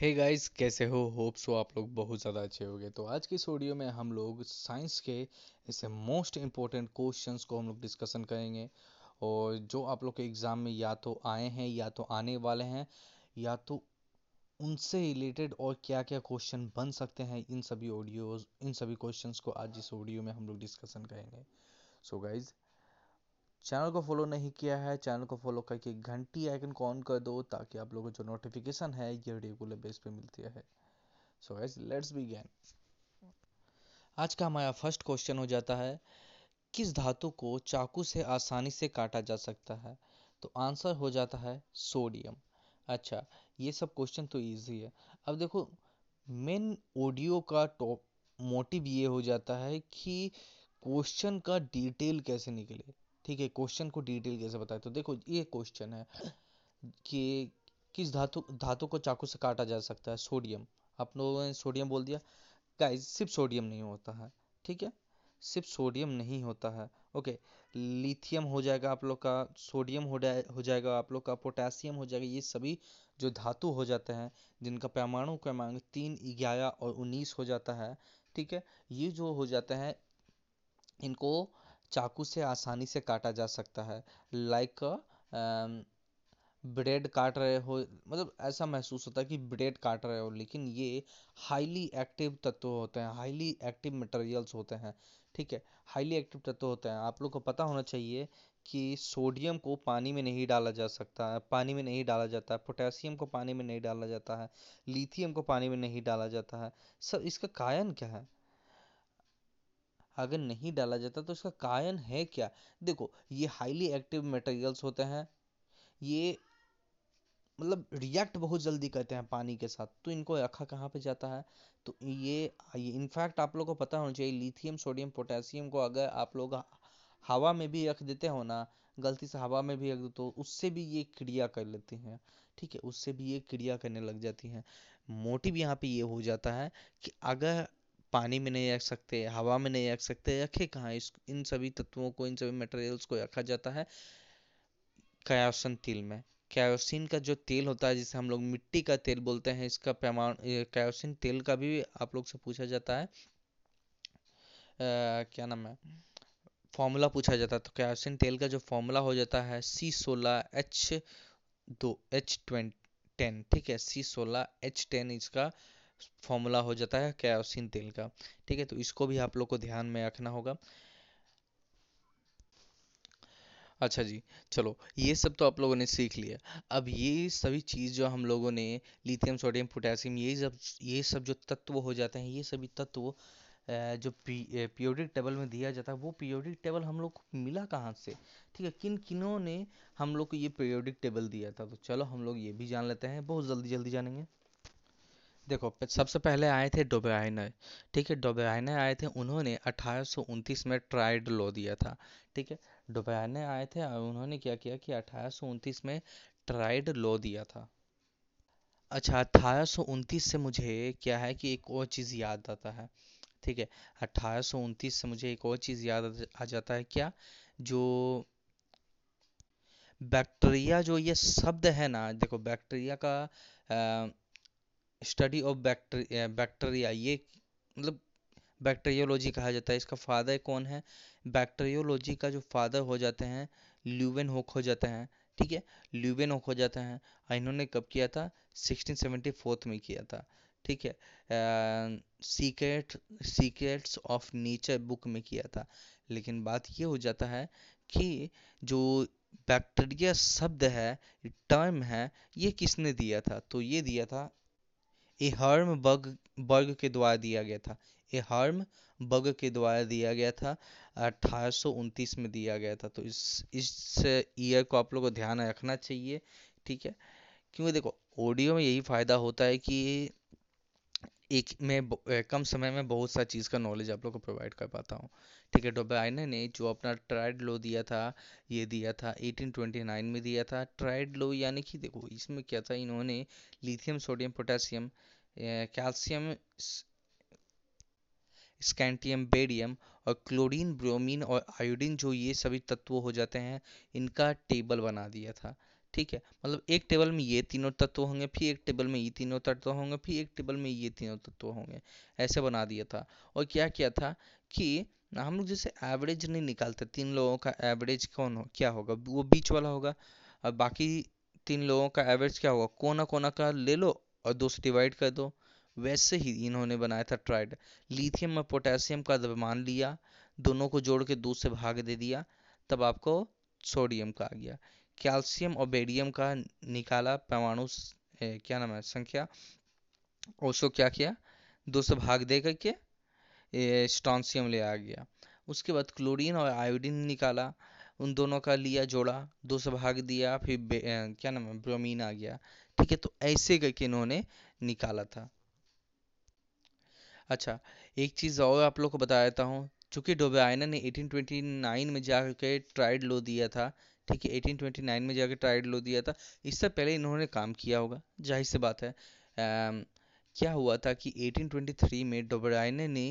Hey guys कैसे हो? Hope so आप लोग बहुत ज़्यादा अच्छे होंगे। तो आज की इस में हम लोग साइंस के ऐसे मोस्ट इम्पोर्टेंट क्वेश्चंस को हम लोग डिस्कशन करेंगे। और जो आप लोग के एग्ज़ाम में या तो आए हैं, या तो आने वाले हैं, या तो उनसे रिलेटेड और क्या क्या क्वेश्चन बन सकते हैं, इन सभी ऑडियोज इन सभी क्वेश्चंस को आज इस ऑडियो में हम लोग डिस्कशन करेंगे। सो so गाइज़ चैनल को फॉलो नहीं किया है, चैनल को फॉलो करके घंटी आइकन को ऑन कर दो ताकि आप लोगों को जो नोटिफिकेशन है, ये रेगुलर बेस पे मिलती है सो गाइस लेट्स बिगिन आज का हमारा फ़र्स्ट क्वेश्चन हो जाता है, किस धातु को चाकू से आसानी से काटा जा सकता है? तो आंसर हो जाता है सोडियम अच्छा ये सब क्वेश्चन तो इजी है। अब देखो मेन ऑडियो का टॉप मोटिव ये हो जाता है कि क्वेश्चन का डिटेल कैसे निकले? ठीक है क्वेश्चन को डिटेल कैसे बताए? तो देखो, ये क्वेश्चन है कि किस धातु धातु को चाकू से काटा जा सकता है? सोडियम आप लोगों ने सोडियम बोल दिया। गाइस सिर्फ़ सोडियम नहीं होता है, ठीक है? सिर्फ़ सोडियम नहीं होता है ओके लिथियम हो जाएगा आप लोग का सोडियम हो जाए, हो जाएगा आप लोग का पोटेशियम हो जाएगा, ये सभी जो धातु हो जाते हैं, जिनका पैमाणु क्रमांक तीन, ग्यारह और उन्नीस हो जाता है, ठीक है? ये जो हो जाते हैं, इनको चाकू से आसानी से काटा जा सकता है। लाइक ब्रेड काट रहे हो मतलब ऐसा महसूस होता है कि ब्रेड काट रहे हो, लेकिन ये हाईली एक्टिव तत्व होते हैं हाईली एक्टिव मटेरियल्स होते हैं, ठीक है? हाईली एक्टिव तत्व होते हैं। आप लोग को पता होना चाहिए कि सोडियम को पानी में नहीं डाला जा सकता है, पानी में नहीं डाला जाता है पोटेशियम को पानी में नहीं डाला जाता है लिथियम को पानी में नहीं डाला जाता है। सर इसका कारण क्या है? अगर नहीं डाला जाता तो इसका कारण है क्या? देखो, ये हाईली एक्टिव मटेरियल्स होते हैं। ये मतलब रिएक्ट बहुत जल्दी करते हैं पानी के साथ। तो इनको रखा कहाँ पे जाता है? तो ये इनफैक्ट आप लोगों को पता होना चाहिए लिथियम सोडियम पोटेशियम को अगर आप लोग हवा में भी रख देते हो ना, गलती से हवा में भी रख दो तो उससे भी ये क्रिया कर लेती हैं। ठीक है, उससे भी ये क्रिया करने लग जाती हैं। मोटिव यहाँ पे ये हो जाता है कि अगर पानी में नहीं रख सकते हवा में नहीं रख सकते रखे कहाँ? इस इन सभी तत्वों को इन सभी मटेरियल्स को रखा जाता है कयासन तेल में। कैरोसिन का जो तेल होता है जिसे हम लोग मिट्टी का तेल बोलते हैं इसका पैमान कैरोसिन तेल का भी आप लोग से पूछा जाता है। आ, क्या नाम है? फॉर्मूला पूछा जाता है। तो कैरोसिन तेल का जो फॉर्मूला हो जाता है सी सोलह एच दो एच ट्वेंटी टेन ठीक है? सी सोलह एच टेन इसका फॉर्मूला हो जाता है कैरोसिन तेल का। ठीक है तो इसको भी आप लोग को ध्यान में रखना होगा। अच्छा जी, चलो, ये सब तो आप लोगों ने सीख लिया। अब ये सभी चीज़ जो हम लोगों ने लिथियम, सोडियम, पोटेशियम, ये सब ये सब जो तत्व हो जाते हैं, ये सभी तत्व जो पीरियोडिक टेबल में दिया जाता है, वो पीरियोडिक टेबल हम लोग को मिला कहाँ से? ठीक है, किन किनों ने हम लोग को ये पीरियोडिक टेबल दिया था? तो चलो हम लोग ये भी जान लेते हैं, बहुत जल्दी जल्दी जानेंगे। देखो सबसे पहले आए थे डोबेराइनर ठीक है? डोबेराइनर आए थे उन्होंने अठारह में ट्राइड लो दिया था ठीक है? डोबेराइनर आए थे और उन्होंने क्या किया कि अठारह में ट्राइड लो दिया था। अच्छा अठारह से मुझे क्या है कि एक और चीज़ याद आता है ठीक है? अठारह से मुझे एक और चीज़ याद आ जाता है क्या? जो बैक्टीरिया जो ये शब्द है ना देखो बैक्टीरिया का आ, स्टडी ऑफ़ बैक्टीरिया बैक्टीरिया ये मतलब बैक्टीरियोलॉजी कहा जाता है। इसका फादर कौन है? बैक्टीरियोलॉजी का जो फादर हो जाते हैं ल्यूवेन होक हो जाते हैं, ठीक है? ल्यूवेन होक हो जाते हैं। इन्होंने कब किया था? 1674 में किया था, ठीक है? Secret secrets of nature book में किया था। लेकिन बात ये हो जाता है कि जो बैक्टीरिया शब्द है टर्म है, ये किसने दिया था? तो ये दिया था ए हर्म बग बर्ग के द्वारा दिया गया था। ए हर्म बग के द्वारा दिया गया था, अठारह में दिया गया था। तो इस इस ईयर को आप लोग को ध्यान रखना चाहिए, ठीक है? क्योंकि देखो ऑडियो में यही फ़ायदा होता है कि एक, में कम समय में बहुत सारी चीज़ का नॉलेज आप लोग को प्रोवाइड कर पाता हूँ। ठीक है डोबाइना ने जो अपना ट्राइड लो दिया था, ये दिया था 1829 में दिया था ट्राइड लो यानी कि देखो, इसमें क्या था, इन्होंने lithium, sodium, potassium calcium strontium barium और क्लोरीन, ब्रोमीन और आयोडीन जो ये सभी तत्व हो जाते हैं, इनका टेबल बना दिया था, ठीक है? मतलब एक टेबल में ये तीनों तत्व होंगे, फिर एक टेबल में ये तीनों तत्व होंगे, फिर एक टेबल में ये तीनों तत्व होंगे, ऐसे बना दिया था। और क्या किया था कि हम लोग जैसे एवरेज नहीं निकालते, तीन लोगों का एवरेज कौन हो, क्या होगा? वो बीच वाला होगा। और बाकी तीन लोगों का एवरेज क्या होगा? कोना कोना का ले लो और दो से डिवाइड कर दो। वैसे ही इन्होंने बनाया था ट्राइड लिथियम और पोटेशियम का मान लिया, दोनों को जोड़ के दो से भाग दे दिया, तब आपको सोडियम का आ गया। कैल्शियम और बेरियम का निकाला परमाणु क्या नाम है, संख्या, उसको क्या किया? दो से भाग दे करके स्टॉन्सियम ले आ गया। उसके बाद क्लोरीन और आयोडीन निकाला उन दोनों का लिया जोड़ा दो से भाग दिया फिर क्या नाम है ब्रोमीन आ गया। ठीक है तो ऐसे करके इन्होंने निकाला था। अच्छा एक चीज़ और आप लोग को बता देता हूँ। चूँकि डोबेआयना ने 1829 में जाकर ट्राइड लो दिया था ठीक है 1829 में जाकर ट्राइड लो दिया था इससे पहले इन्होंने काम किया होगा। ज़ाहिर सी बात है आ, क्या हुआ था कि 1823 में डोबराइने ने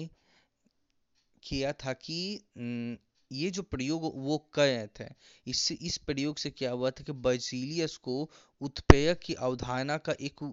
किया था कि ये जो प्रयोग वो कर थे, इससे, इस प्रयोग से क्या हुआ था कि बर्जीलियस को उत्पेयक की अवधारणा का एक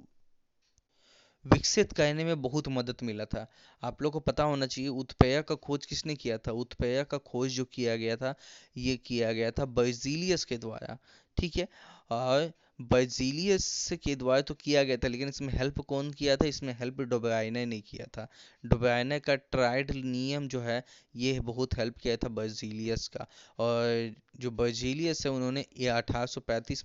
विकसित करने में बहुत मदद मिला था। आप लोग को पता होना चाहिए उत्पेय का खोज किसने किया था? उत्पेय का खोज जो किया गया था, ये किया गया था बर्जीलियस के द्वारा, ठीक है? और बर्जीलियस के द्वारा तो किया गया था, लेकिन इसमें हेल्प कौन किया था? इसमें हेल्प डोबाइने ने किया था। डोबाइने का ट्राइड नियम जो है ये बहुत हेल्प किया था बर्जीलियस का। और जो बर्जीलियस है, उन्होंने ये अठारह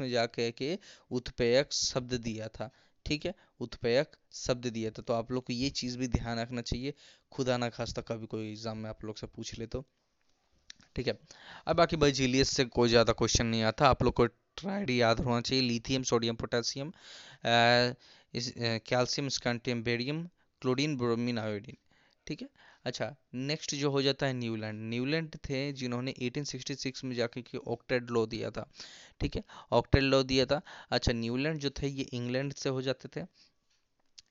में जा जाकर के उत्पेयक शब्द दिया था। ठीक है? उत्पेयक शब्द दिया था। तो आप लोग को ये चीज़ भी ध्यान रखना चाहिए। खुदा ना खास्ता, कभी कोई एग्ज़ाम में आप लोग से पूछ ले तो। ठीक है? अब बाकी बर्जीलियस से कोई ज़्यादा क्वेश्चन नहीं आता। आप लोग को ट्राइड याद होना चाहिए, lithium, sodium potassium calcium, strontium, barium, chlorine, bromine, iodine, ठीक है? अच्छा नेक्स्ट जो हो जाता है न्यूलैंड। न्यूलैंड थे जिन्होंने 1866 में जाकर के ऑक्टेड लॉ दिया था, ठीक है? ऑक्टेड लॉ दिया था। अच्छा न्यूलैंड जो थे, ये इंग्लैंड से हो जाते थे,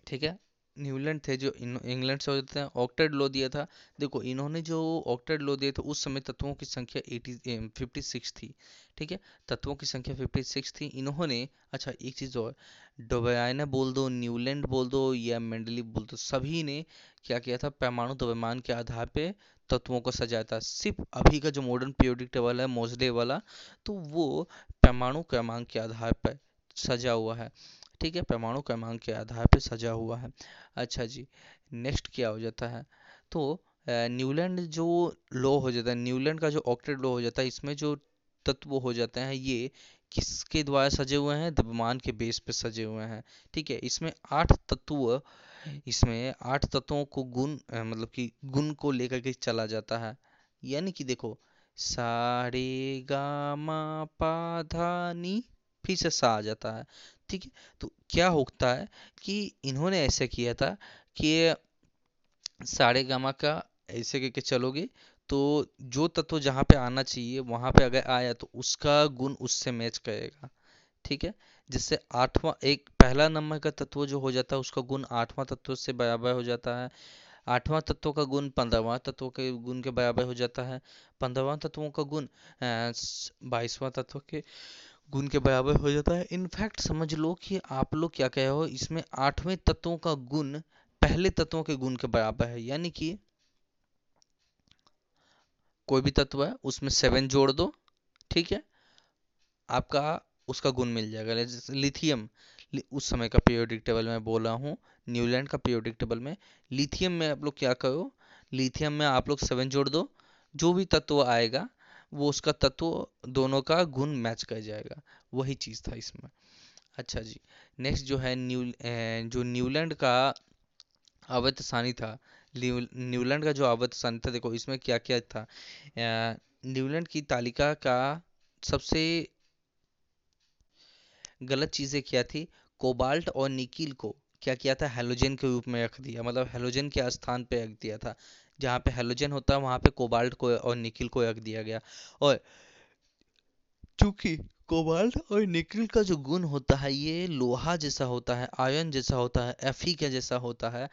ठीक है? न्यूलैंड थे जो इंग्लैंड से हो जाते हैं। ऑक्टेड लो दिया था। देखो, इन्होंने जो ऑक्टेड लो दिया था, उस समय तत्वों की संख्या एटी फिफ्टी सिक्स थी। ठीक है? तत्वों की संख्या फिफ्टी सिक्स थी। इन्होंने अच्छा एक चीज़ और डोबयाना बोल दो, न्यूलैंड बोल दो, या मेंडली बोल दो, सभी ने क्या किया था? परमाणु द्रव्यमान के आधार पे तत्वों को सजाया था। सिर्फ़ अभी का जो मॉडर्न पीरियोडिक टेबल है मोजडे वाला तो वो पैमाणु क्रमांक के आधार पर सजा हुआ है। ठीक है, परमाणु क्रमांक के आधार पर सजा हुआ है। अच्छा जी, नेक्स्ट क्या हो जाता है? तो न्यूलैंड जो लो हो जाता है, न्यूलैंड का जो ऑक्टेड लो हो जाता है, इसमें जो तत्व हो जाते हैं, ये किसके द्वारा सजे हुए हैं? द्रव्यमान के बेस पे सजे हुए हैं। ठीक है, इसमें आठ तत्व, इसमें आठ तत्वों को गुण मतलब कि गुण को लेकर के चला जाता है। यानी कि देखो, सारे गामा पाधानी फिर से सा आ जाता है। ठीक है? तो क्या होता है कि इन्होंने ऐसे किया था कि सारे गामा का ऐसे करके चलोगे तो जो तत्व जहाँ पे आना चाहिए, वहाँ पे अगर आया तो उसका गुण उससे मैच करेगा। ठीक है? जिससे आठवां, एक पहला नंबर का तत्व जो हो जाता है, उसका गुण आठवां तत्व से बराबर हो जाता है। आठवां तत्व का गुण पंद्रहवां तत्व के गुण के बराबर हो जाता है। पंद्रहवां तत्वों का गुण बाईसवां तत्व के गुण के बराबर हो जाता है। इनफैक्ट समझ लो कि आप लोग क्या कहे हो, इसमें आठवें तत्वों का गुण पहले तत्वों के गुण के बराबर है। यानी कि कोई भी तत्व है, उसमें सेवन जोड़ दो, ठीक है? आपका, उसका गुण मिल जाएगा। लिथियम उस समय का पीरियोडिक टेबल में बोला हूँ न्यूलैंड का पीरियोडिक टेबल में। लिथियम में आप लोग क्या करो लिथियम में आप लोग सेवन जोड़ दो, जो भी तत्व आएगा वो उसका तत्व दोनों का गुण मैच कर जाएगा। वही चीज़ था इसमें। अच्छा जी नेक्स्ट जो है न्यू जो न्यूलैंड का अवैध सानी था न्यूलैंड का जो अवैध सानी था, देखो इसमें क्या क्या था न्यूलैंड की तालिका का सबसे गलत चीज़ें क्या थी? कोबाल्ट और निकिल को क्या किया था? हेलोजन के रूप में रख दिया। मतलब हेलोजन के स्थान पे रख दिया था। जहाँ पे हेलोजन होता है, वहाँ पे कोबाल्ट को और निकिल को रख दिया गया। और चूँकि कोबाल्ट और निकिल का जो गुण होता है, ये लोहा जैसा होता है आयन जैसा होता है एफी का जैसा होता है,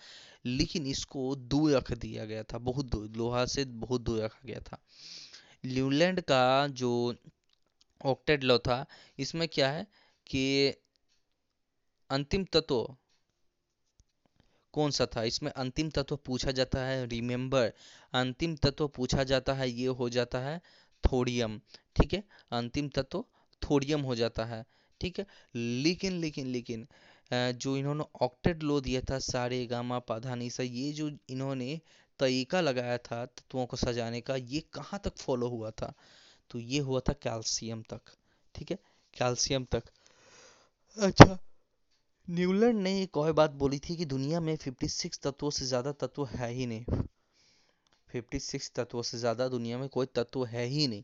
लेकिन इसको दूर रख दिया गया था, बहुत दूर लोहा से बहुत दूर रखा गया था। न्यूलैंड का जो ऑक्टेड लॉ था, इसमें क्या है कि अंतिम तत्व कौन सा था? इसमें अंतिम तत्व पूछा जाता है रिमेंबर अंतिम तत्व पूछा जाता है, ये हो जाता है थोडियम ठीक है? अंतिम तत्व थोडियम हो जाता है, ठीक है? लेकिन लेकिन लेकिन जो इन्होंने ऑक्टेट लो दिया था, सारे गामा पाधा सा, ये जो इन्होंने तरीका लगाया था तत्वों को सजाने का, ये कहाँ तक फॉलो हुआ था? तो ये हुआ था कैल्शियम तक, ठीक है? कैल्शियम तक। अच्छा न्यूलैंड ने एक और बात बोली थी कि दुनिया में 56 तत्वों से ज़्यादा तत्व है ही नहीं। 56 तत्वों से ज़्यादा दुनिया में कोई तत्व है ही नहीं।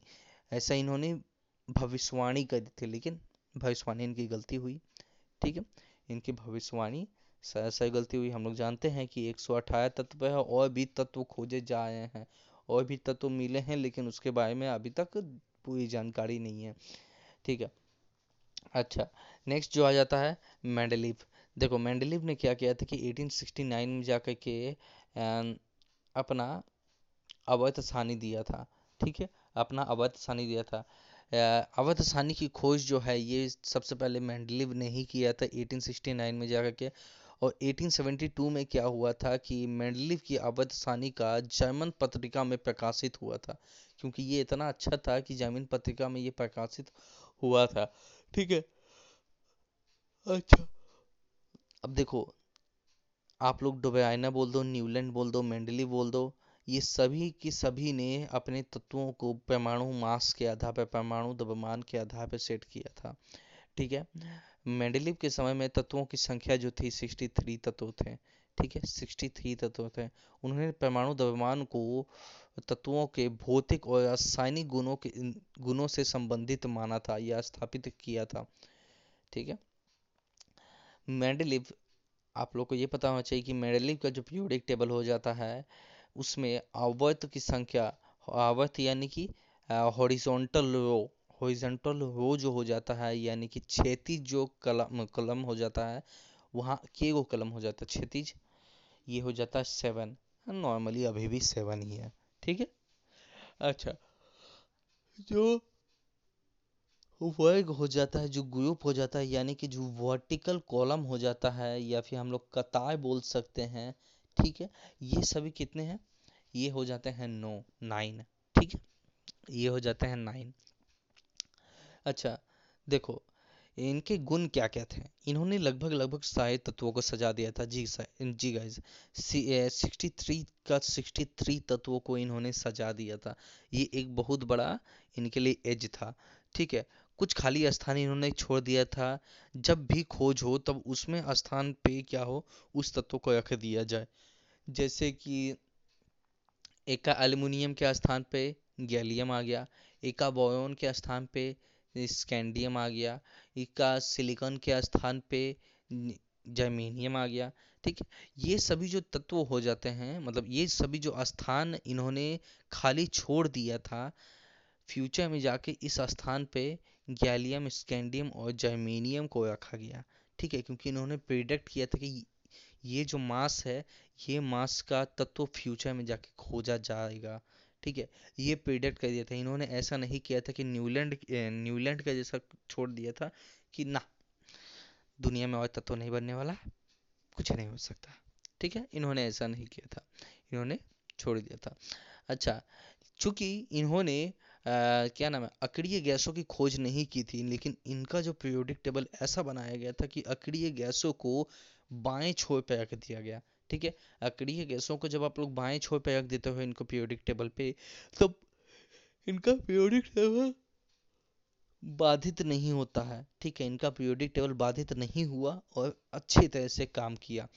ऐसा इन्होंने भविष्यवाणी कर दी थी, लेकिन भविष्यवाणी इनकी गलती हुई, ठीक है? इनकी भविष्यवाणी सही गलती हुई। हम लोग जानते हैं कि एक सौ अठारह तत्व है, और भी तत्व खोजे जा रहे हैं, और भी तत्व मिले हैं, लेकिन उसके बारे में अभी तक पूरी जानकारी नहीं है, ठीक है? अच्छा नेक्स्ट जो आ जाता है मैंडलीव देखो मैंडलीव ने क्या किया था कि 1869 में जाकर के अपना अवैध सानी दिया था, ठीक है? अपना अवैध सानी दिया था। अवैध सानी की खोज जो है, ये सबसे पहले मैंडलीव ने ही किया था 1869 में जाकर के। और 1872 में क्या हुआ था कि मैंडलीव की अवैध सानी का जर्मन पत्रिका में प्रकाशित हुआ था, क्योंकि ये इतना अच्छा था कि जर्मन पत्रिका में ये प्रकाशित हुआ था। ठीक है? अच्छा। अब देखो, आप लोग डोबेआइना बोल दो, न्यूलैंड बोल दो, मेंडली बोल दो, ये सभी की सभी ने अपने तत्वों को परमाणु मास के आधार पर परमाणु द्रव्यमान के आधार पर सेट किया था। ठीक है? मेंडलीव के समय में तत्वों की संख्या जो थी 63 तत्व थे। ठीक है 63 तत्व थे उन्होंने परमाणु द्रव्यमान को तत्वों के भौतिक और रासायनिक गुणों के, गुणों से संबंधित माना था या स्थापित किया था। ठीक है? मेंडलीव आप लोग को ये पता होना चाहिए कि मेंडलीव का जो पीरियोडिक टेबल हो जाता है, उसमें आवर्त की संख्या, आवर्त यानी कि हॉरिजॉन्टल रो हॉरिजॉन्टल रो जो हो जाता है, यानी कि क्षैतिज जो कलम कलम हो जाता है, वहाँ के वो कलम हो जाता है, क्षैतिज। ये हो जाता है सेवन नॉर्मली अभी भी सेवन ही है। ठीक है? अच्छा। जो वर्ग हो जाता है, जो ग्रुप हो जाता है, यानी कि जो वर्टिकल कॉलम हो जाता है, या फिर हम लोग कतार बोल सकते हैं, ठीक है? ये सभी कितने हैं? ये हो जाते हैं नो नाइन ठीक है? ये हो जाते हैं नाइन अच्छा देखो इनके गुण क्या क्या थे? इन्होंने लगभग लगभग सारे तत्वों को सजा दिया था। जी जी गाइज़ सिक्सटी थ्री का सिक्सटी थ्री तत्वों को इन्होंने सजा दिया था। ये एक बहुत बड़ा इनके लिए एज था। ठीक है, कुछ खाली स्थान इन्होंने छोड़ दिया था। जब भी खोज हो, तब उसमें स्थान पे क्या हो, उस तत्व को रख दिया जाए। जैसे कि एका एल्यूमिनियम के स्थान पे गैलियम आ गया, एका बोरोन के स्थान पे स्कैंडियम आ गया एका सिलिकॉन के स्थान पे जर्मेनियम आ गया। ठीक ये सभी जो तत्व हो जाते हैं मतलब ये सभी जो स्थान इन्होंने खाली छोड़ दिया था, फ्यूचर में जाके इस स्थान पे गैलियम, स्कैंडियम और जर्मेनियम को रखा गया। ठीक है? क्योंकि इन्होंने प्रिडिक्ट किया था कि ये जो मास है, ये मास का तत्व फ्यूचर में जाके खोजा जाएगा। ठीक है ये प्रिडिक्ट कर दिया था। इन्होंने ऐसा नहीं किया था कि न्यूलैंड न्यूलैंड का जैसा छोड़ दिया था कि ना दुनिया में और तत्व नहीं बनने वाला कुछ नहीं हो सकता। ठीक है इन्होंने ऐसा नहीं किया था। इन्होंने छोड़ दिया था। अच्छा चूँकि इन्होंने आ, क्या नाम है अक्रिय गैसों की खोज नहीं की थी लेकिन इनका जो पीरियोडिक टेबल ऐसा बनाया गया था कि अक्रिय गैसों को बाएँ छोर पर रख दिया गया। ठीक है? अक्रिय गैसों को जब आप लोग बाएँ छोर पर रख देते हो इनको पीरियोडिक टेबल पे, तब इनका पीरियोडिक टेबल बाधित नहीं होता है। ठीक है, इनका पीरियोडिक टेबल बाधित नहीं हुआ और अच्छी तरह से काम किया।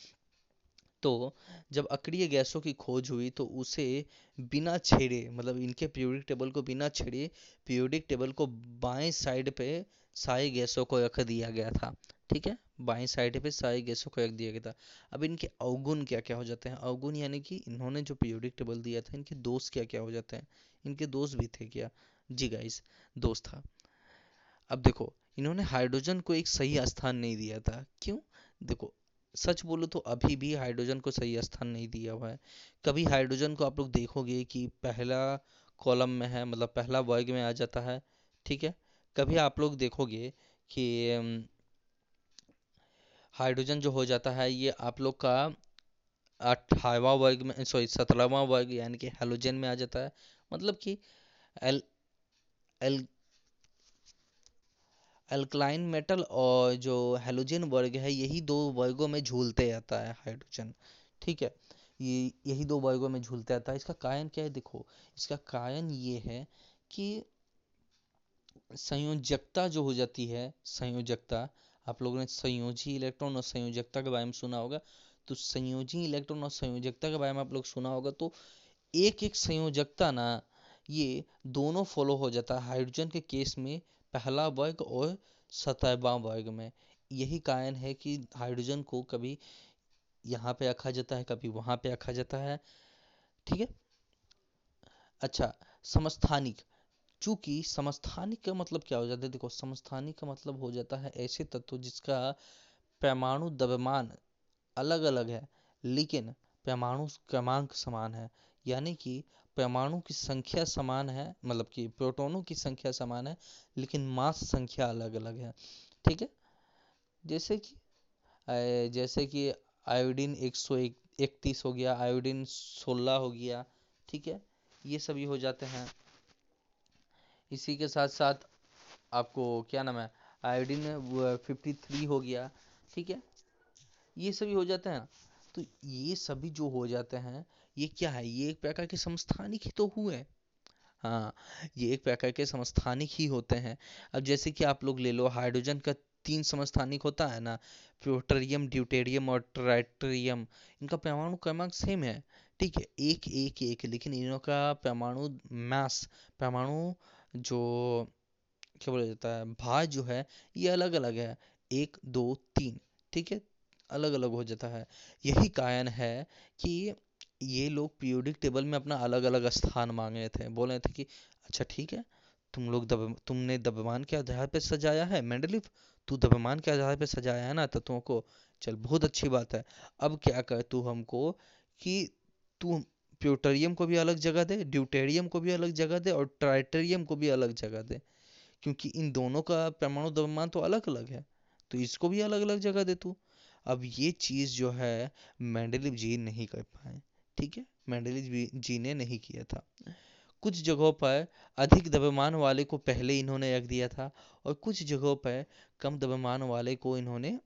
तो जब अक्रिय गैसों की खोज हुई तो उसे बिना छेड़े मतलब इनके पीरियोडिक टेबल को बिना छेड़े पीरियोडिक टेबल को बाएँ साइड पे सारी गैसों को रख दिया गया था। ठीक है? बाएँ साइड पे सारी गैसों को रख दिया गया था। अब इनके अवगुण क्या क्या हो जाते हैं? अवगुण यानी कि इन्होंने जो पीरियोडिक टेबल दिया था, इनके दोष क्या क्या हो जाते हैं? इनके दोष भी थे क्या? जी गाइस दोस्त था। अब देखो, इन्होंने हाइड्रोजन को एक सही स्थान नहीं दिया था। क्यों? देखो, सच बोलो तो अभी भी हाइड्रोजन को सही स्थान नहीं दिया हुआ है। कभी हाइड्रोजन को आप लोग देखोगे कि पहला कॉलम में है मतलब पहला वर्ग में आ जाता है, ठीक है? कभी आप लोग देखोगे कि हाइड्रोजन जो हो जाता है, ये आप लोग का अट्ठाईवा वर्ग में सॉरी सत्रहवा वर्ग यानी कि हेलोजन में आ जाता है। मतलब कि एल एल अल्कलाइन मेटल और जो हेलोजन वर्ग है, यही दो वर्गों में झूलते आता है हाइड्रोजन ठीक है? ये, यही दो वर्गों में झूलते आता है। इसका कारण क्या है? देखो, इसका कारण ये है कि संयोजकता जो हो जाती है, संयोजकता आप लोगों ने संयोजी इलेक्ट्रॉन और संयोजकता के बारे में सुना होगा तो संयोजी इलेक्ट्रॉन और संयोजकता के बारे में आप लोग सुना होगा तो एक एक संयोजकता ना, ये दोनों फॉलो हो जाता है हाइड्रोजन के केस में, पहला वर्ग और सतहवा वर्ग में। यही कारण है कि हाइड्रोजन को कभी यहाँ पे रखा जाता है, कभी वहाँ पे रखा जाता है, ठीक है? अच्छा समस्थानिक। चूँकि समस्थानिक का मतलब क्या हो जाता है? देखो, समस्थानिक का मतलब हो जाता है ऐसे तत्व जिसका पैमाणु द्रव्यमान अलग अलग है, लेकिन पैमाणु क्रमांक समान है। यानी कि परमाणु की संख्या समान है मतलब कि प्रोटोनों की संख्या समान है, लेकिन मास संख्या अलग अलग है। ठीक है? जैसे कि जैसे कि आयोडीन एक सौ इकतीस हो गया, आयोडीन सोलह हो गया, ठीक है? ये सभी हो जाते हैं। इसी के साथ साथ आपको क्या नाम है आयोडीन फिफ्टी थ्री हो गया, ठीक है? ये सभी हो जाते हैं। तो ये सभी जो हो जाते हैं, ये क्या है? ये एक प्रकार के समस्थानिक ही तो हुए हाँ ये एक प्रकार के समस्थानिक ही होते हैं। अब जैसे कि आप लोग ले लो हाइड्रोजन का तीन समस्थानिक होता है ना, प्रोटरियम ड्यूटेरियम और ट्राइटेरियम इनका परमाणु क्रमांक सेम है, ठीक है? एक एक एक, लेकिन इनका परमाणु मास परमाणु जो, क्या बोला जाता है, भार जो है, ये अलग अलग है। एक, दो, तीन, ठीक है? अलग अलग हो जाता है। यही कारण है कि ये लोग पीरियोडिक टेबल में अपना अलग अलग स्थान मांग रहे थे। बोल रहे थे कि अच्छा ठीक है, तुम लोग दब, तुमने द्रव्यमान के आधार पर सजाया है मेंडलिव तू द्रव्यमान के आधार पर सजाया है ना तत्वों को? चल, बहुत अच्छी बात है। अब क्या कर तू हमको कि तू प्यूटेरियम को भी अलग जगह दे ड्यूटेरियम को भी अलग जगह दे और ट्राइटेरियम को भी अलग जगह दे। क्योंकि इन दोनों का परमाणु द्रव्यमान तो अलग अलग है तो इसको भी अलग अलग जगह दे तू। अब ये चीज़ जो है, मेंडलिव जी नहीं कर पाए, ठीक है? मेंडलिव जी ने नहीं किया था। कुछ जगहों पर अधिक द्रव्यमान वाले को पहले इन्होंने रख दिया था और कुछ जगहों पर कम द्रव्यमान वाले को इन्होंने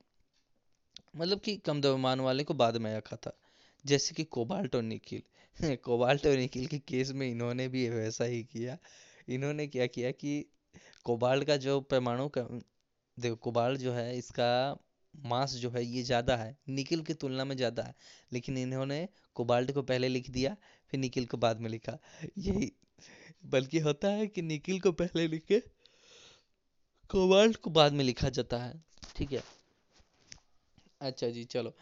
मतलब कि कम द्रव्यमान वाले को बाद में रखा था। जैसे कि कोबाल्ट और निकिल कोबाल्ट और निकिल के केस में इन्होंने भी वैसा ही किया। इन्होंने क्या किया कि कोबाल्ट का जो परमाणु का, देखो कोबाल्ट जो है, इसका मास जो है ये ज़्यादा है निकिल की तुलना में ज़्यादा है। लेकिन इन्होंने कोबाल्ट को पहले लिख दिया, फिर निकिल को बाद में लिखा। यही, बल्कि होता है कि निकिल को पहले लिखे, कोबाल्ट को बाद में लिखा जाता है। ठीक है? अच्छा जी, चलो।